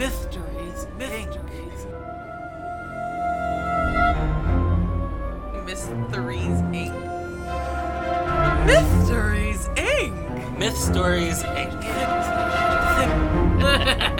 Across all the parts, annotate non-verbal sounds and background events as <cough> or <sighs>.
Mysteries, mysteries. Mysteries Inc. Mysteries Inc. Myth Stories Inc. <laughs>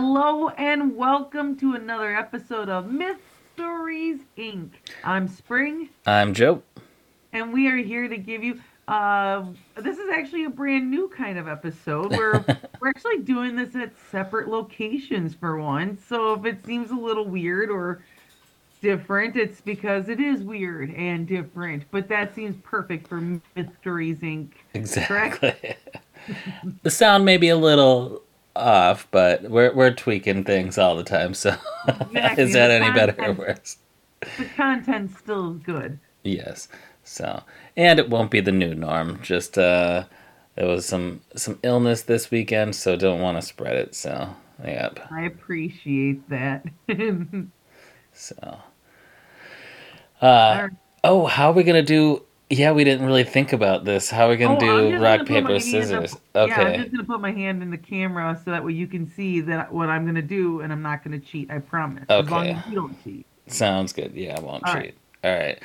Hello and welcome to another episode of Myth Stories Inc. I'm Spring, I'm Joe. and we are here to give you. Uh, this is actually a brand new kind of episode where <laughs> we're actually doing this at separate locations for once. So if it seems a little weird or different, it's because it is weird and different. But that seems perfect for Mysteries Inc. Exactly. <laughs> the sound may be a little off, but we're we're tweaking things all the time. So <laughs> Exactly, is that the any better or worse? The content still good. Yes. So and it won't be the new norm. Just uh, there was some some illness this weekend, so don't want to spread it. So yep. I appreciate that. <laughs> So. Uh, oh, how are we gonna do? Yeah, we didn't really think about this. How are we gonna Oh, do rock gonna paper scissors? up- Yeah, I'm just gonna put my hand in the camera so that way you can see that what I'm gonna do, and I'm not gonna cheat. I promise. Okay. As long as you don't cheat. Sounds good. Yeah, I won't All cheat. right. All right.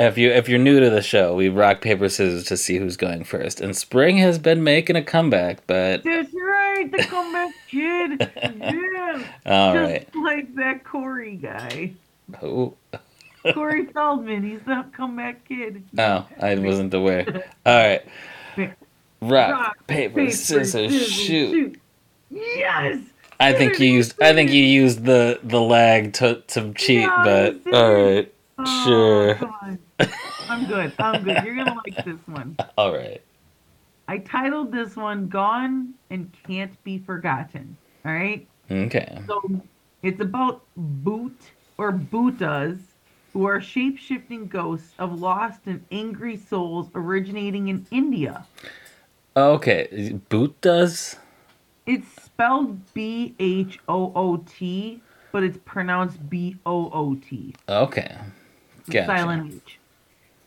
If you if you're new to the show, we rock paper scissors to see who's going first. And Spring has been making a comeback, but That's right, the comeback <laughs> kid. Yeah. all just right. like that Corey guy, Oh, Corey Feldman. He's the comeback kid. oh, I wasn't aware. <laughs> All right. Rock, Rock, paper, scissors, shoot. Yes. I think you used I think you used the the lag to to cheat, Yeah, but I all did. right. Oh, Sure. God. I'm good. I'm good. You're gonna like this one. <laughs> All right. I titled this one "Gone and Can't Be Forgotten." All right. Okay. So it's about bhoot or bhootas, who are shape-shifting ghosts of lost and angry souls originating in India. Okay. Boot does? It's spelled B H O O T, but it's pronounced B O O T. Okay. Gotcha. Silent H.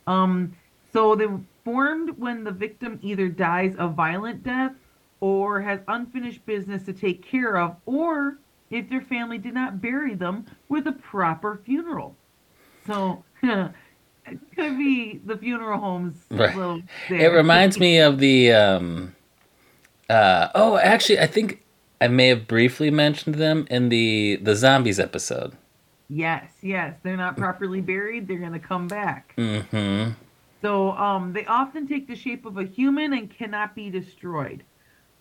Um, so they were formed when the victim either dies a violent death or has unfinished business to take care of, or if their family did not bury them with a proper funeral. So it <laughs> could be the funeral homes. Right. It reminds me of the um uh oh actually I think I may have briefly mentioned them in the the zombies episode. Yes, yes. They're not properly buried. They're gonna come back. Mm-hmm. So um, they often take the shape of a human and cannot be destroyed.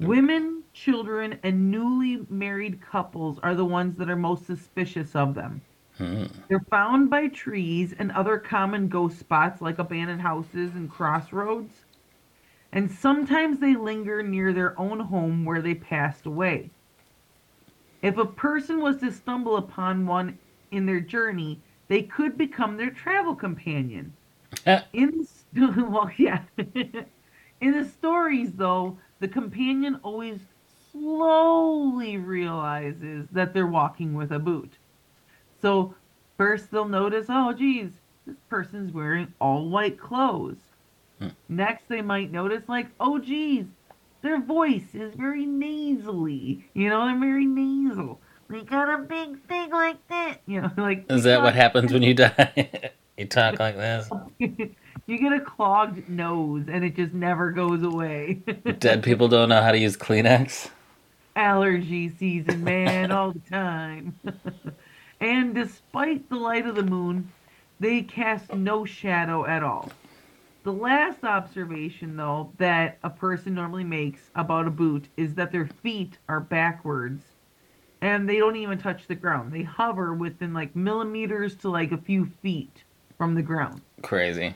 Women, children, and newly married couples are the ones that are most suspicious of them. Hmm. They're found by trees and other common ghost spots like abandoned houses and crossroads. And sometimes they linger near their own home where they passed away. If a person was to stumble upon one in their journey, they could become their travel companion. <laughs> In the, <laughs> well, yeah. <laughs> In the stories, though, the companion always slowly realizes that they're walking with a bhoot. So first they'll notice, oh, geez, this person's wearing all white clothes. Hmm. Next, they might notice, like, oh, geez, their voice is very nasally. You know, they're very nasal. They got a big thing like that. You know, <laughs> like Is that what happens when you die? <laughs> you talk like this? <laughs> you get a clogged nose and it just never goes away. Dead people don't know how to use Kleenex? Allergy season, man, all the time. And despite the light of the moon, they cast no shadow at all. The last observation, though, that a person normally makes about a bhoot is that their feet are backwards and they don't even touch the ground. They hover within like millimeters to like a few feet from the ground. Crazy.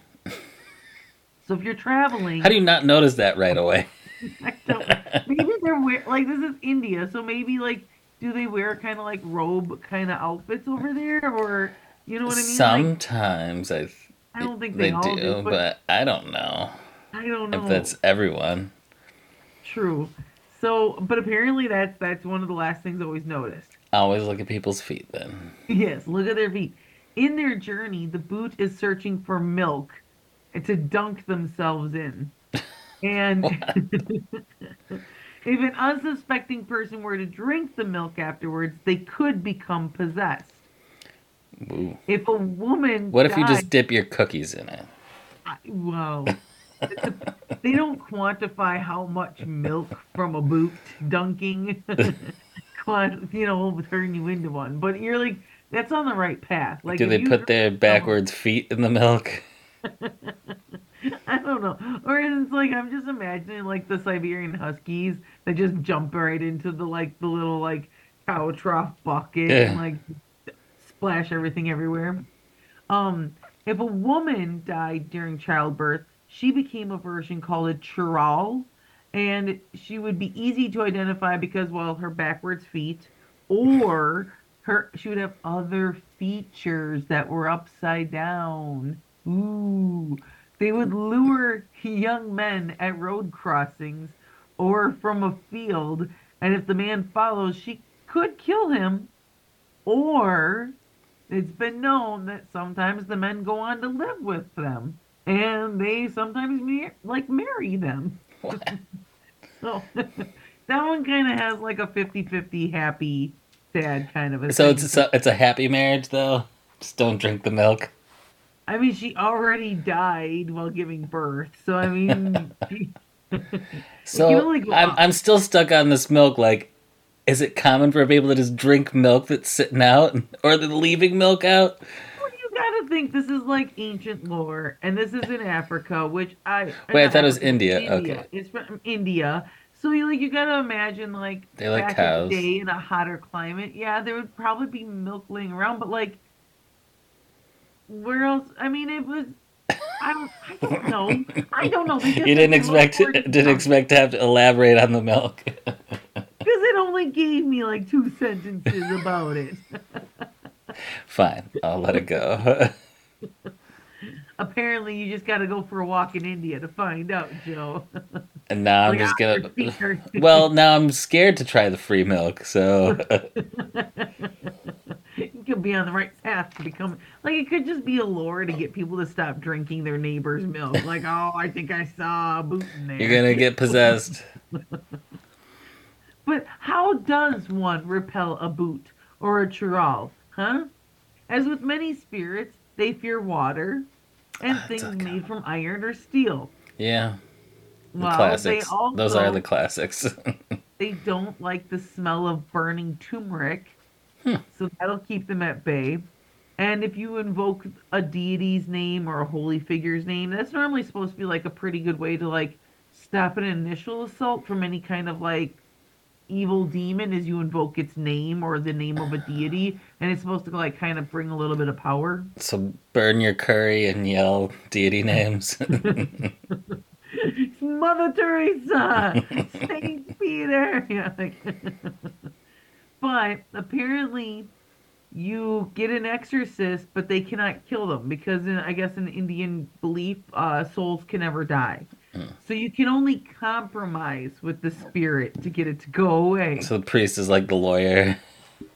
So if you're traveling, How do you not notice that right away? <laughs> I don't, maybe they're wear like this is India, so maybe like do they wear kind of like robe kind of outfits over there, or You know what I mean? Like, Sometimes I th- I don't think they, they, all do, do, but, but, I don't know I don't know. if that's everyone. true. So, but apparently that's that's one of the last things I always noticed. Always look at people's feet then. Yes, look at their feet. In their journey, the bhoot is searching for milk to dunk themselves in. <laughs> And <laughs> if an unsuspecting person were to drink the milk afterwards, they could become possessed. Ooh. If a woman What if you just dip your cookies in it? I- Wow. <laughs> they don't quantify how much milk from a bhoot dunking, <laughs> you know, will turn you into one. But you're like, that's on the right path. Like, do they put their backwards feet in the milk? <laughs> <laughs> I don't know. Or it's like I'm just imagining like the Siberian Huskies that just jump right into the like the little like cow trough bucket and like splash everything everywhere. Um, if a woman died during childbirth, she became a version called a chural, and she would be easy to identify because well her backwards feet, or her she would have other features that were upside down. Ooh. They would lure young men at road crossings or from a field, and if the man follows, she could kill him. Or it's been known that sometimes the men go on to live with them, and they sometimes mar- like marry them. <laughs> So <laughs> that one kind of has like a 50-50 happy, sad kind of a So thing. it's so it's a happy marriage though. Just don't drink the milk. I mean, she already died while giving birth, so I mean, she, So <laughs> go I'm. I'm still stuck on this milk. Like, is it common for people to just drink milk that's sitting out, <laughs> or they're leaving milk out? well, you gotta think this is like ancient lore, and this is in Africa, which I Wait, I thought it was Africa, India. Okay. it's from India. So you like you gotta imagine like They like back cows. in the day in a hotter climate, yeah, there would probably be milk laying around, but like, where else? I mean, it was. I don't, I don't know. I don't know. <laughs> You didn't expect didn't expect to have to elaborate on the milk. <laughs> Because it only gave me like two sentences about it. <laughs> Fine, I'll let it go. Apparently, you just got to go for a walk in India to find out, Joe. and now I'm just gonna. your feet are- Well, now I'm scared to try the free milk. So you could be on the right path to become like it could just be a lure to get people to stop drinking their neighbor's milk. Like, oh, I think I saw a bhoot in there. you're gonna get possessed. <laughs> But how does one repel a bhoot or a chural, huh? As with many spirits, they fear water and Ah, things a made from iron or steel. Yeah, the Well, classics. They also, Those are the classics. <laughs> they don't like the smell of burning turmeric. Hmm. so that'll keep them at bay. And if you invoke a deity's name or a holy figure's name, that's normally supposed to be like a pretty good way to like stop an initial assault from any kind of like evil demon is you invoke its name or the name of a deity and it's supposed to like kind of bring a little bit of power so burn your curry and yell deity names. <laughs> <laughs> Mother Teresa, Saint Peter. <laughs> Yeah, like- but apparently, you get an exorcist, but they cannot kill them because, in, I guess, in Indian belief, uh, souls can never die. So you can only compromise with the spirit to get it to go away. so the priest is like the lawyer.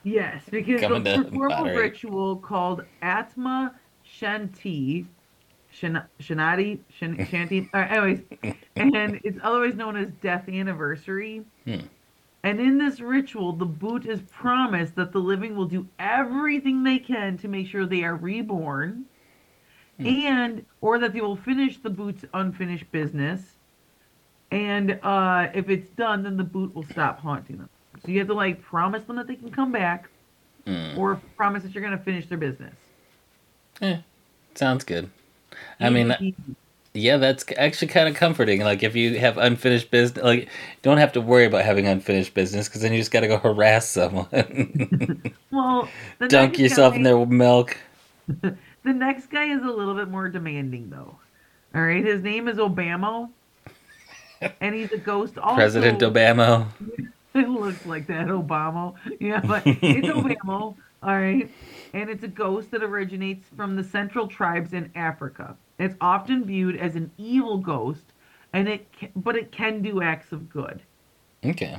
Yes, because Coming they'll perform a ritual called Atma Shanti. Shan- Shanati? Shan- Shanti? Uh, anyways, <laughs> and it's otherwise known as Death Anniversary. Hmm. And in this ritual, the bhoot is promised that the living will do everything they can to make sure they are reborn, Hmm. and or that they will finish the bhoot's unfinished business. And uh, if it's done, then the bhoot will stop haunting them. So you have to like promise them that they can come back, Mm. or promise that you're going to finish their business. Yeah. Sounds good. I mean. Yeah, that's actually kind of comforting. Like if you have unfinished business, like don't have to worry about having unfinished business because then you just got to go harass someone, <laughs> well, dunk yourself guy, in their milk. <laughs> The next guy is a little bit more demanding, though. All right, his name is Obama, and he's a ghost. <laughs> Also, President Obama. It looks like that, Obama. Yeah, but it's Obama. All right. And it's a ghost that originates from the central tribes in Africa. It's often viewed as an evil ghost, and it but it can do acts of good. Okay.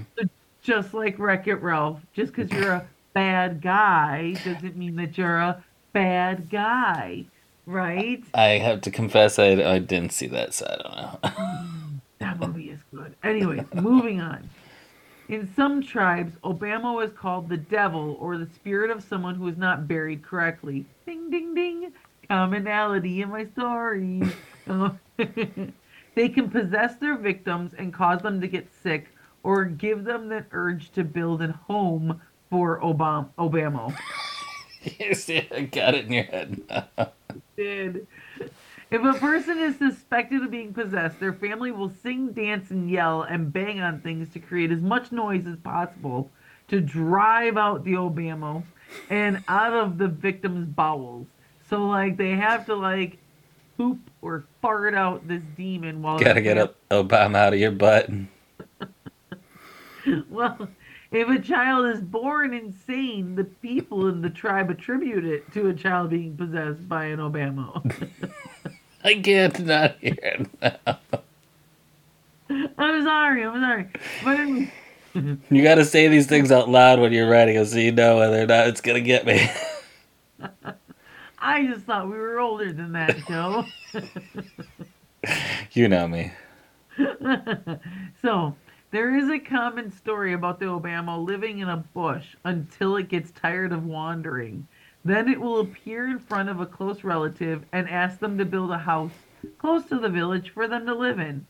Just like Wreck It Ralph. Just because you're a bad guy doesn't mean that you're a bad guy, right? I have to confess, I, I didn't see that, so I don't know. <laughs> Mm, that movie is good. Anyways, moving on. In some tribes, Obama is called the devil or the spirit of someone who is not buried correctly. Ding, ding, ding. Commonality in my story. <laughs> They can possess their victims and cause them to get sick or give them the urge to build a home for Obama. Obama. <laughs> you see, I got it in your head <laughs> did. If a person is suspected of being possessed, their family will sing, dance, and yell and bang on things to create as much noise as possible to drive out the Obama and out of the victim's bowels. So, like, they have to, like, poop or fart out this demon while Gotta get up Obama out of your butt. <laughs> Well, if a child is born insane, the people in the tribe attribute it to a child being possessed by an Obama. <laughs> I can't not hear it now. <laughs> I'm sorry, I'm sorry. But You gotta say these things out loud when you're writing them so you know whether or not it's gonna get me. <laughs> I just thought we were older than that, Joe. <laughs> you know me. so, there is a common story about the Obama living in a bush until it gets tired of wandering. Then it will appear in front of a close relative and ask them to build a house close to the village for them to live in.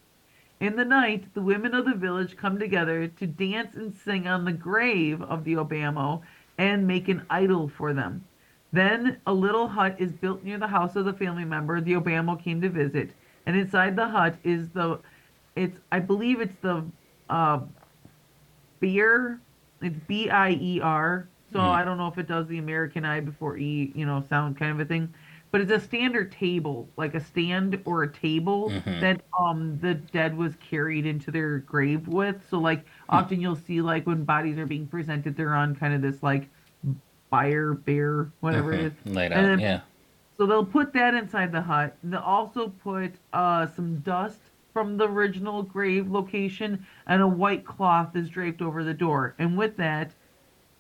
In the night, the women of the village come together to dance and sing on the grave of the Obamo and make an idol for them. Then a little hut is built near the house of the family member the Obamo came to visit, and inside the hut is the, it's I believe it's the, uh, beer. It's B I E R. So Mhm. I don't know if it does the American I before E, you know, sound kind of a thing. But it's a standard table, like a stand or a table Mhm. that um the dead was carried into their grave with. So like often you'll see like when bodies are being presented, they're on kind of this like fire bear, whatever it is. Mhm. Laid out, then- yeah. So they'll put that inside the hut. And they'll also put uh, some dust from the original grave location, and a white cloth is draped over the door. And with that,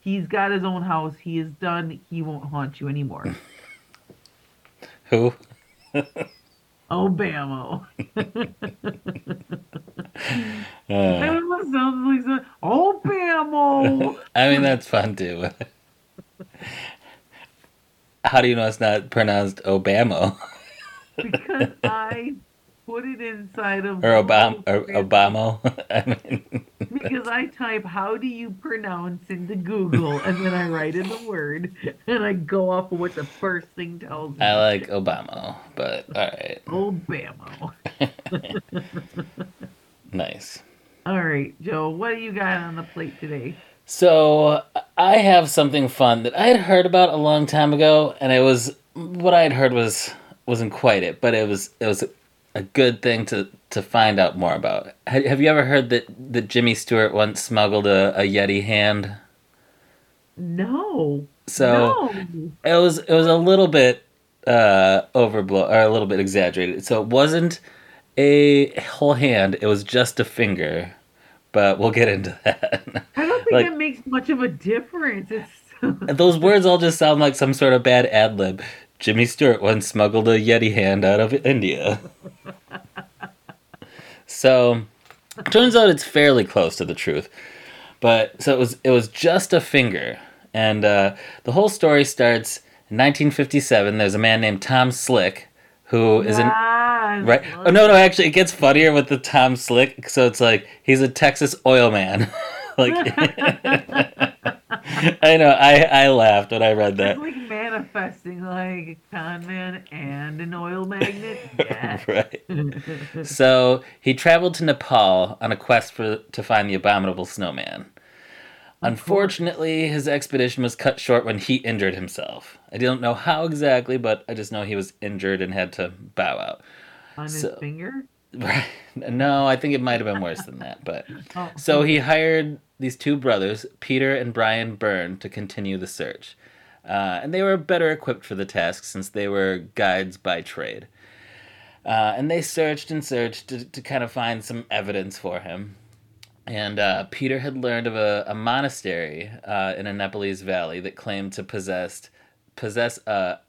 he's got his own house. He is done. He won't haunt you anymore. <laughs> Who? <laughs> Obama. <laughs> Uh, Everyone sounds like Obama. I mean, that's fun too. How do you know it's not pronounced Obama because I put it inside of or Obama or Obama? I mean, Because I type how do you pronounce into Google and then I write in the word and I go off of what the first thing tells me. I like Obama, but all right, <laughs> Obama. <laughs> nice. All right, Joe, what do you got on the plate today? So I have something fun that I had heard about a long time ago, and it was what I had heard was wasn't quite it, but it was it was a good thing to to find out more about. Have, have you ever heard that that Jimmy Stewart once smuggled a, a Yeti hand? No. So no. it was it was a little bit uh overblown or a little bit exaggerated. So it wasn't a whole hand; it was just a finger. But we'll get into that. I don't think like- that makes much of a difference. It's <laughs> Those words all just sound like some sort of bad ad lib. Jimmy Stewart once smuggled a Yeti hand out of India. So, turns out it's fairly close to the truth. But so it was it was just a finger, and uh, the whole story starts in 1957. There's a man named Tom Slick who is an right. Oh no, no, actually, it gets funnier with the Tom Slick. So it's like he's a Texas oil man. <laughs> like <laughs> <laughs> <laughs> I know, I I laughed when I read that. It's like manifesting like a con man and an oil magnet. <laughs> Yeah. right. So he traveled to Nepal on a quest for to find the abominable snowman. Unfortunately, his expedition was cut short when he injured himself. I don't know how exactly, but I just know he was injured and had to bow out. On his finger? Right. No, I think it might have been worse than that, but <laughs> Oh. So he hired these two brothers, Peter and Brian Byrne, to continue the search. Uh, and they were better equipped for the task since they were guides by trade. Uh, and they searched and searched to, to kind of find some evidence for him. And uh, Peter had learned of a, a monastery uh, in a Nepalese valley that claimed to possess possess a,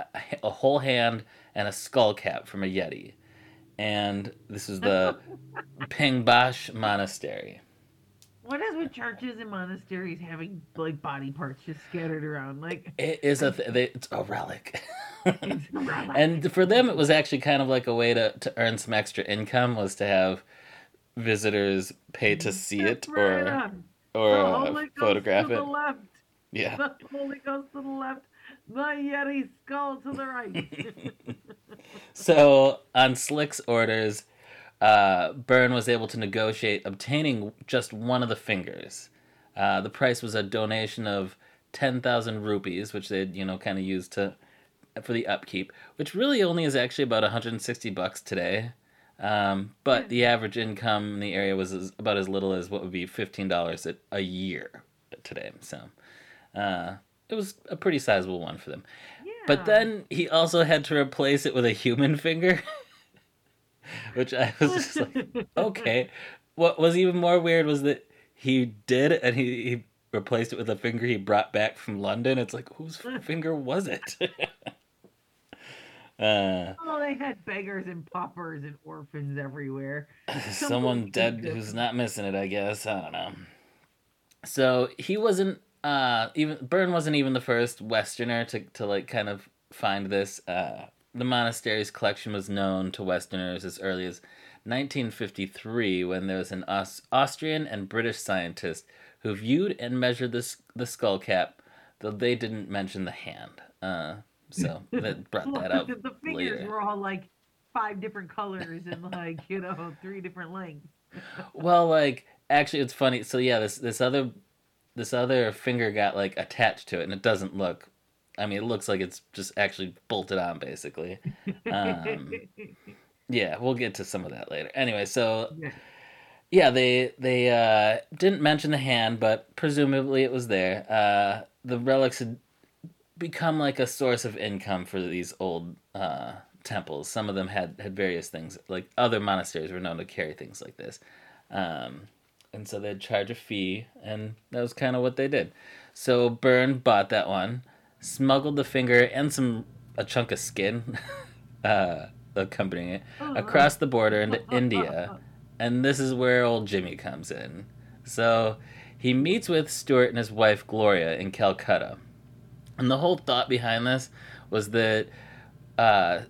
a whole hand and a skull cap from a yeti. And this is the <laughs> Pangboche Monastery. What is with churches and monasteries having like body parts just scattered around? Like It is a th- they, it's a relic. it's a <laughs> relic. and for them it was actually kind of like a way to, to earn some extra income was to have visitors pay to see it Right or on. or uh, photograph to it the left. yeah The Holy Ghost to the left. The Yeti skull to the right. <laughs> so on slick's orders uh, Byrne was able to negotiate obtaining just one of the fingers. Uh, the price was a donation of 10,000 rupees which they'd you know kind of used to for the upkeep which really only is actually about 160 bucks today. Um, but the average income in the area was as, about as little as what would be $15 a, a year today so uh, it was a pretty sizable one for them. But then he also had to replace it with a human finger, <laughs> which I was just like, okay. What was even more weird was that he did, and he, he replaced it with a finger he brought back from London. It's like, whose <laughs> finger was it? <laughs> uh, Oh, they had beggars and paupers and orphans everywhere. someone dead who's not missing it, I guess. I don't know. So he wasn't uh even Byrne wasn't even the first Westerner to, to like kind of find this. Uh the monastery's collection was known to Westerners as early as 1953 when there was an Aus- Austrian and British scientist who viewed and measured this the skull cap, though they didn't mention the hand. Uh, so <laughs> that brought that up the fingers later. were all like five different colors and like you know three different lengths. <laughs> Well, like actually, it's funny. So yeah, this this other this other finger got like attached to it, and it doesn't look. I mean, it looks like it's just actually bolted on, basically. Um, <laughs> yeah, we'll get to some of that later. Anyway, so Yeah. yeah, they they uh, didn't mention the hand, but presumably it was there. Uh, the relics had become like a source of income for these old uh, temples. Some of them had had various things, like other monasteries were known to carry things like this, um, and so they'd charge a fee, and that was kind of what they did. So Byrne bought that one, smuggled the finger and some a chunk of skin. <laughs> uh, accompanying it across the border into <laughs> India, and this is where old Jimmy comes in. So he meets with Stewart and his wife Gloria in Calcutta, and the whole thought behind this was that uh,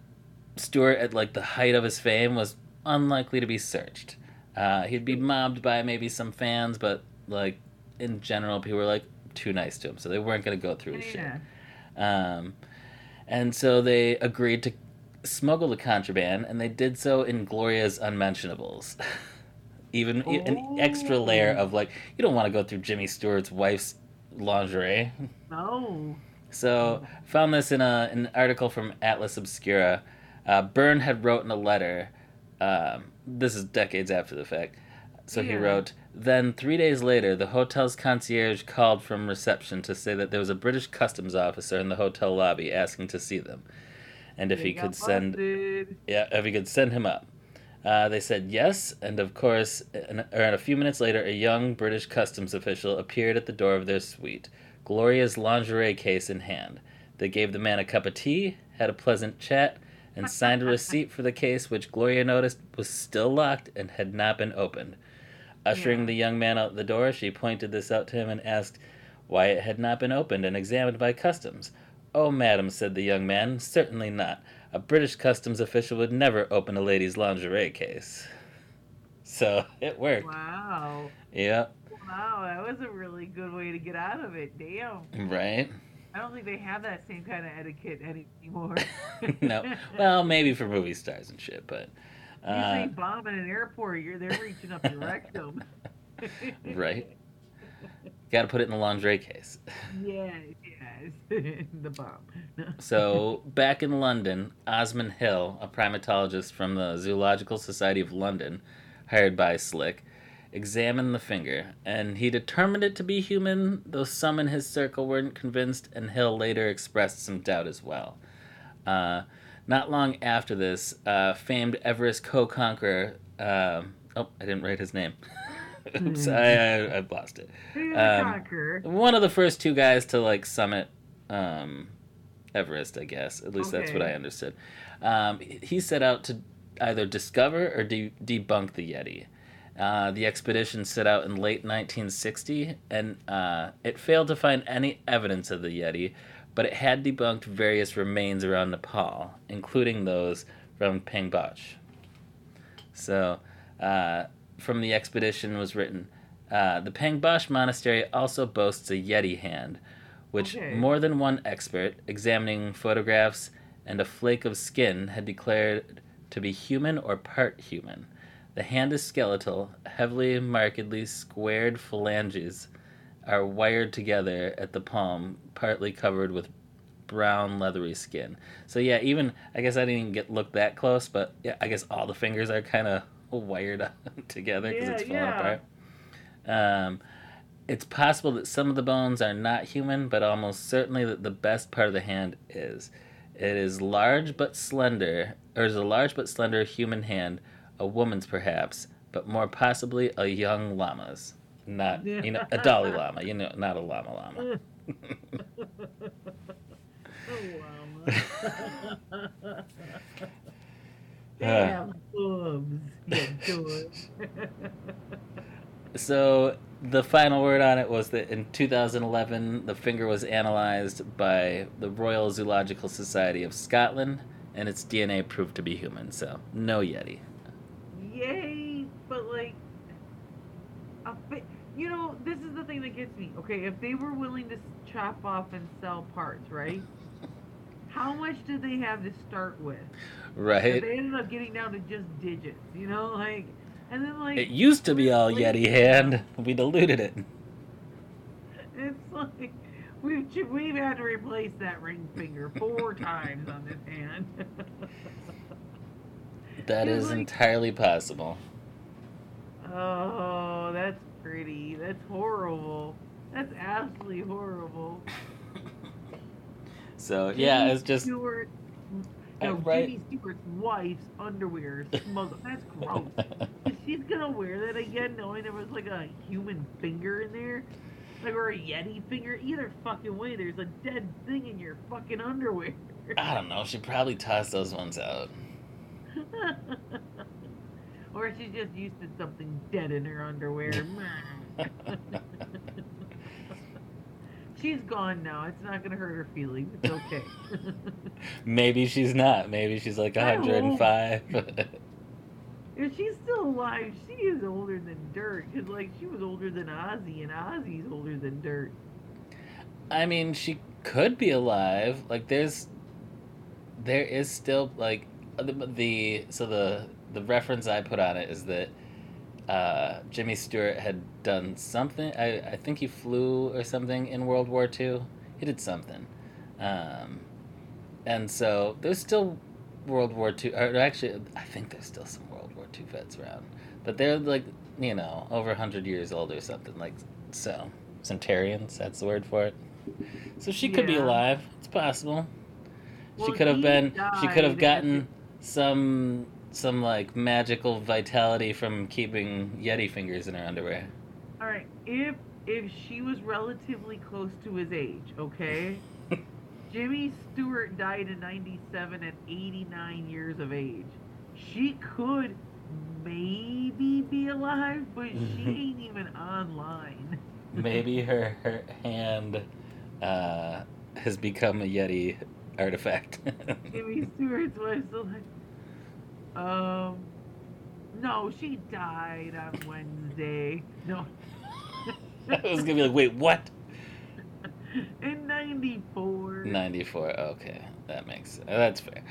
Stewart, at like the height of his fame, was unlikely to be searched. Uh, he'd be mobbed by maybe some fans, but like in general, people were like too nice to him, so they weren't going to go through his shit. Um, and so they agreed to smuggle the contraband, and they did so in Gloria's unmentionables. <laughs> Even an extra layer of like, you don't want to go through Jimmy Stewart's wife's lingerie. No. So found this in a an article from Atlas Obscura. Uh, Byrne had wrote in a letter. Um, this is decades after the fact. So he wrote. Then three days later, the hotel's concierge called from reception to say that there was a British customs officer in the hotel lobby asking to see them, and if They he could send yeah, if he could send him up. Uh, they said yes, and of course, in, or a few minutes later, a young British customs official appeared at the door of their suite, Gloria's lingerie case in hand. They gave the man a cup of tea, had a pleasant chat, and signed a receipt for the case, which Gloria noticed was still locked and had not been opened. Ushering Yeah. the young man out the door, she pointed this out to him and asked why it had not been opened and examined by customs. Oh, madam, said the young man, certainly not. A British customs official would never open a lady's lingerie case. So <laughs> it worked. Wow. Yep, Wow, that was a really good way to get out of it. Damn. right? I don't think they have that same kind of etiquette anymore. <laughs> no. Well, maybe for movie stars and shit, but. you say Uh, bomb in an airport, you're they're reaching up your rectum. <laughs> right? Gotta put it in the lingerie case. Yes, yes. <laughs> the bomb. So, back in London, Osman Hill, a primatologist from the Zoological Society of London, hired by Slick, examined the finger, and he determined it to be human, though some in his circle weren't convinced, and Hill later expressed some doubt as well. Uh, not long after this, uh, famed Everest co-conqueror. Uh, oh, I didn't write his name. <laughs> Oops, I, I, I lost it. Um. One of the first two guys to like summit um, Everest, I guess. At least that's what I understood. Um, he set out to either discover or de- debunk the Yeti. Uh, the expedition set out in late 1960, and uh, it failed to find any evidence of the Yeti, but it had debunked various remains around Nepal, including those from Pangboche. So, uh, from the expedition was written, uh, the Pangboche Monastery also boasts a Yeti hand, which Okay. more than one expert examining photographs and a flake of skin had declared to be human or part human. The hand is skeletal, heavily markedly squared phalanges are wired together at the palm, partly covered with brown leathery skin. So yeah, even I guess I didn't even get look that close, but yeah, I guess all the fingers are kind of wired up <laughs> together because Yeah, it's falling yeah. apart. Um, it's possible that some of the bones are not human, but almost certainly that the best part of the hand is. It is large but slender, or is a large but slender human hand, a woman's perhaps, but more possibly a young llama's. Not you know a Dalai Lama, you know, not a <laughs> llama llama. Oh, llama. Damn boobs. So the final word on it was that in 2011, the finger was analyzed by the Royal Zoological Society of Scotland, and its DNA proved to be human. So no Yeti. Yay! But like, a you know, this is the thing that gets me. Okay, if they were willing to chop off and sell parts, right? How much did they have to start with? Right? They ended up getting down to just digits, you know, like, and then like It used to be all Yeti hand. We diluted it. it's like we've we've had to replace that ring finger four times on this hand. <laughs> That is like- entirely possible. oh, that's pretty. That's horrible. That's absolutely horrible. <laughs> So yeah, it's just Stewart, no, right. Jimmy Stewart's wife's underwear smells. That's <laughs> gross. She's gonna wear that again, knowing there was like a human finger in there, like or a yeti finger. Either fucking way, there's a dead thing in your fucking underwear. I don't know. She probably tossed those ones out. <laughs> or she's just used to something dead in her underwear. <laughs> <laughs> she's gone now. It's not gonna hurt her feelings. It's okay. Maybe she's not. Maybe she's like I 105. If she's still alive, she is older than dirt. Cause like she was older than Ozzy, and Ozzy's older than dirt. I mean, she could be alive. Like, there's, there is still like the, the so the the reference I put on it is that uh, Jimmy Stewart had done something. I I think he flew or something in World War II. He did something, um, and so there's still World War II. Or actually, I think there's still some World War II vets around, but they're like you know over hundred years old or something like so. Centurions, that's the word for it. So she could be alive. It's possible. Well, she could have been. She could have gotten some some like magical vitality from keeping Yeti fingers in her underwear. All right, if if she was relatively close to his age, okay. <laughs> Jimmy Stewart died in '97 at 89 years of age. She could maybe be alive, but she <laughs> ain't even online. Maybe <laughs> her her hand uh, has become a Yeti artifact. Jimmy Stewart's wife's still like, um, no, she died on Wednesday. No, <laughs> I was gonna be like, wait, what? in '94. Ninety four. Okay, that makes that's fair.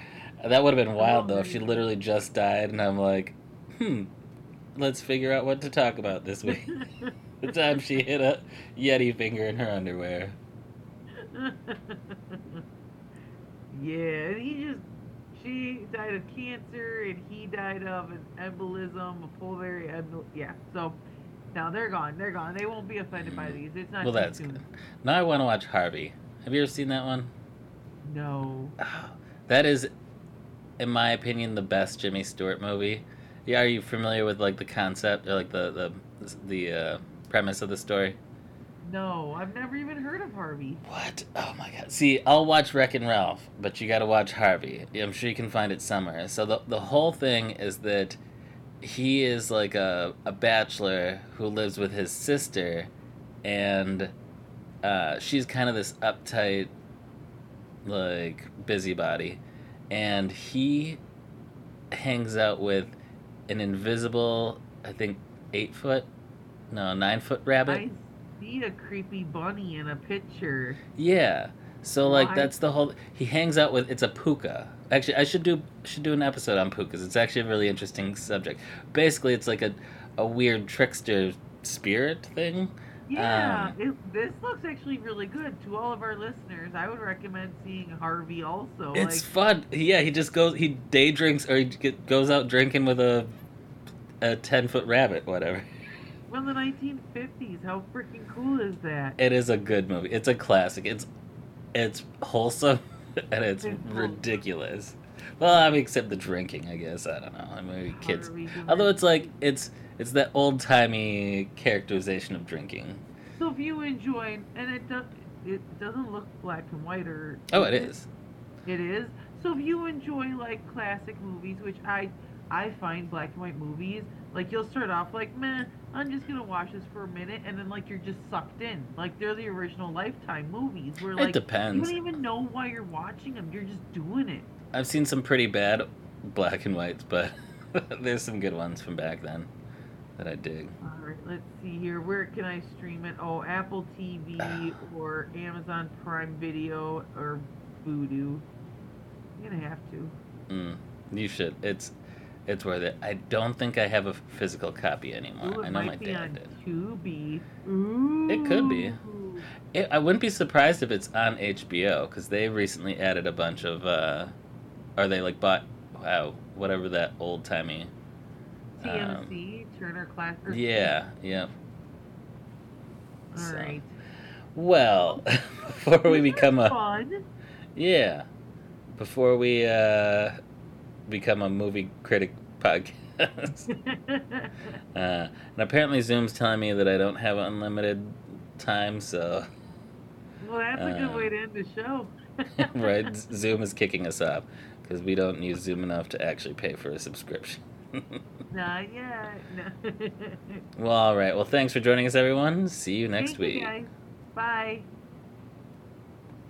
That would have been wild though if she literally just died, and I'm like, hmm, let's figure out what to talk about this week. <laughs> the time she hit a Yeti finger in her underwear. <laughs> yeah, he just she died of cancer, and he died of an embolism, a pulmonary embol. Yeah, so now they're gone. They're gone. They won't be offended by these. It's not Well, that's soon. good. Now I want to watch Harvey. Have you ever seen that one? No. <sighs> That is, in my opinion, the best Jimmy Stewart movie. Yeah, are you familiar with like the concept or like the the the uh, premise of the story? No, I've never even heard of Harvey. What? Oh my god. See, I'll watch Wreck It Ralph, but you gotta watch Harvey. I'm sure you can find it somewhere. So the, the whole thing is that he is like a, a bachelor who lives with his sister, and uh, she's kind of this uptight, like, busybody. And he hangs out with an invisible, I think, eight foot, no, nine foot rabbit. I see a creepy bunny in a picture. Yeah. So like Why? that's the whole he hangs out with it's a puka. Actually, I should do should do an episode on pukas. It's actually a really interesting subject. Basically, it's like a a weird trickster spirit thing. Yeah, Um, it, this looks actually really good. To all of our listeners, I would recommend seeing Harvey also. It's like, fun. Yeah, he just goes he day drinks or he get, goes out drinking with a a 10 foot rabbit, whatever. <laughs> from the 1950s. How freaking cool is that? It is a good movie. It's a classic. It's it's wholesome <laughs> and it's It's wholesome. ridiculous. Well, I mean, except the drinking, I guess. I don't know. I mean, kids. Although it's like it's it's that old timey characterization of drinking. So if you enjoy, and it does, it doesn't look black and white, or Oh, it is. It is. So if you enjoy like classic movies, which I I find black and white movies, like you'll start off like, meh, I'm just gonna watch this for a minute, and then like you're just sucked in. Like they're the original Lifetime movies, where It like depends. you don't even know why you're watching them. You're just doing it. I've seen some pretty bad black and whites, but <laughs> there's some good ones from back then that I dig. All right, let's see here. Where can I stream it? Oh, Apple TV <sighs> or Amazon Prime Video or Vudu. I'm gonna have to. Mm, you should. It's it's worth it. I don't think I have a physical copy anymore. Ooh, I know might my dad did. Tubi. Ooh. It could be. It, I wouldn't be surprised if it's on HBO because they recently added a bunch of. uh Are they like bought? Wow, whatever that old timey. TMC, Turner Class. or- Um, Yeah, yeah. All so- right. Well, <laughs> before we become a fun. yeah, before we uh become a movie critic podcast, <laughs> uh, and apparently Zoom's telling me that I don't have unlimited time, so well, that's a good Uh, way to end the show. <laughs> right, <laughs> Zoom is kicking us off because we don't use Zoom enough to actually pay for a subscription. Not yet. No. well, all right. Well, thanks for joining us, everyone. See you next Thank you, week. guys. Bye.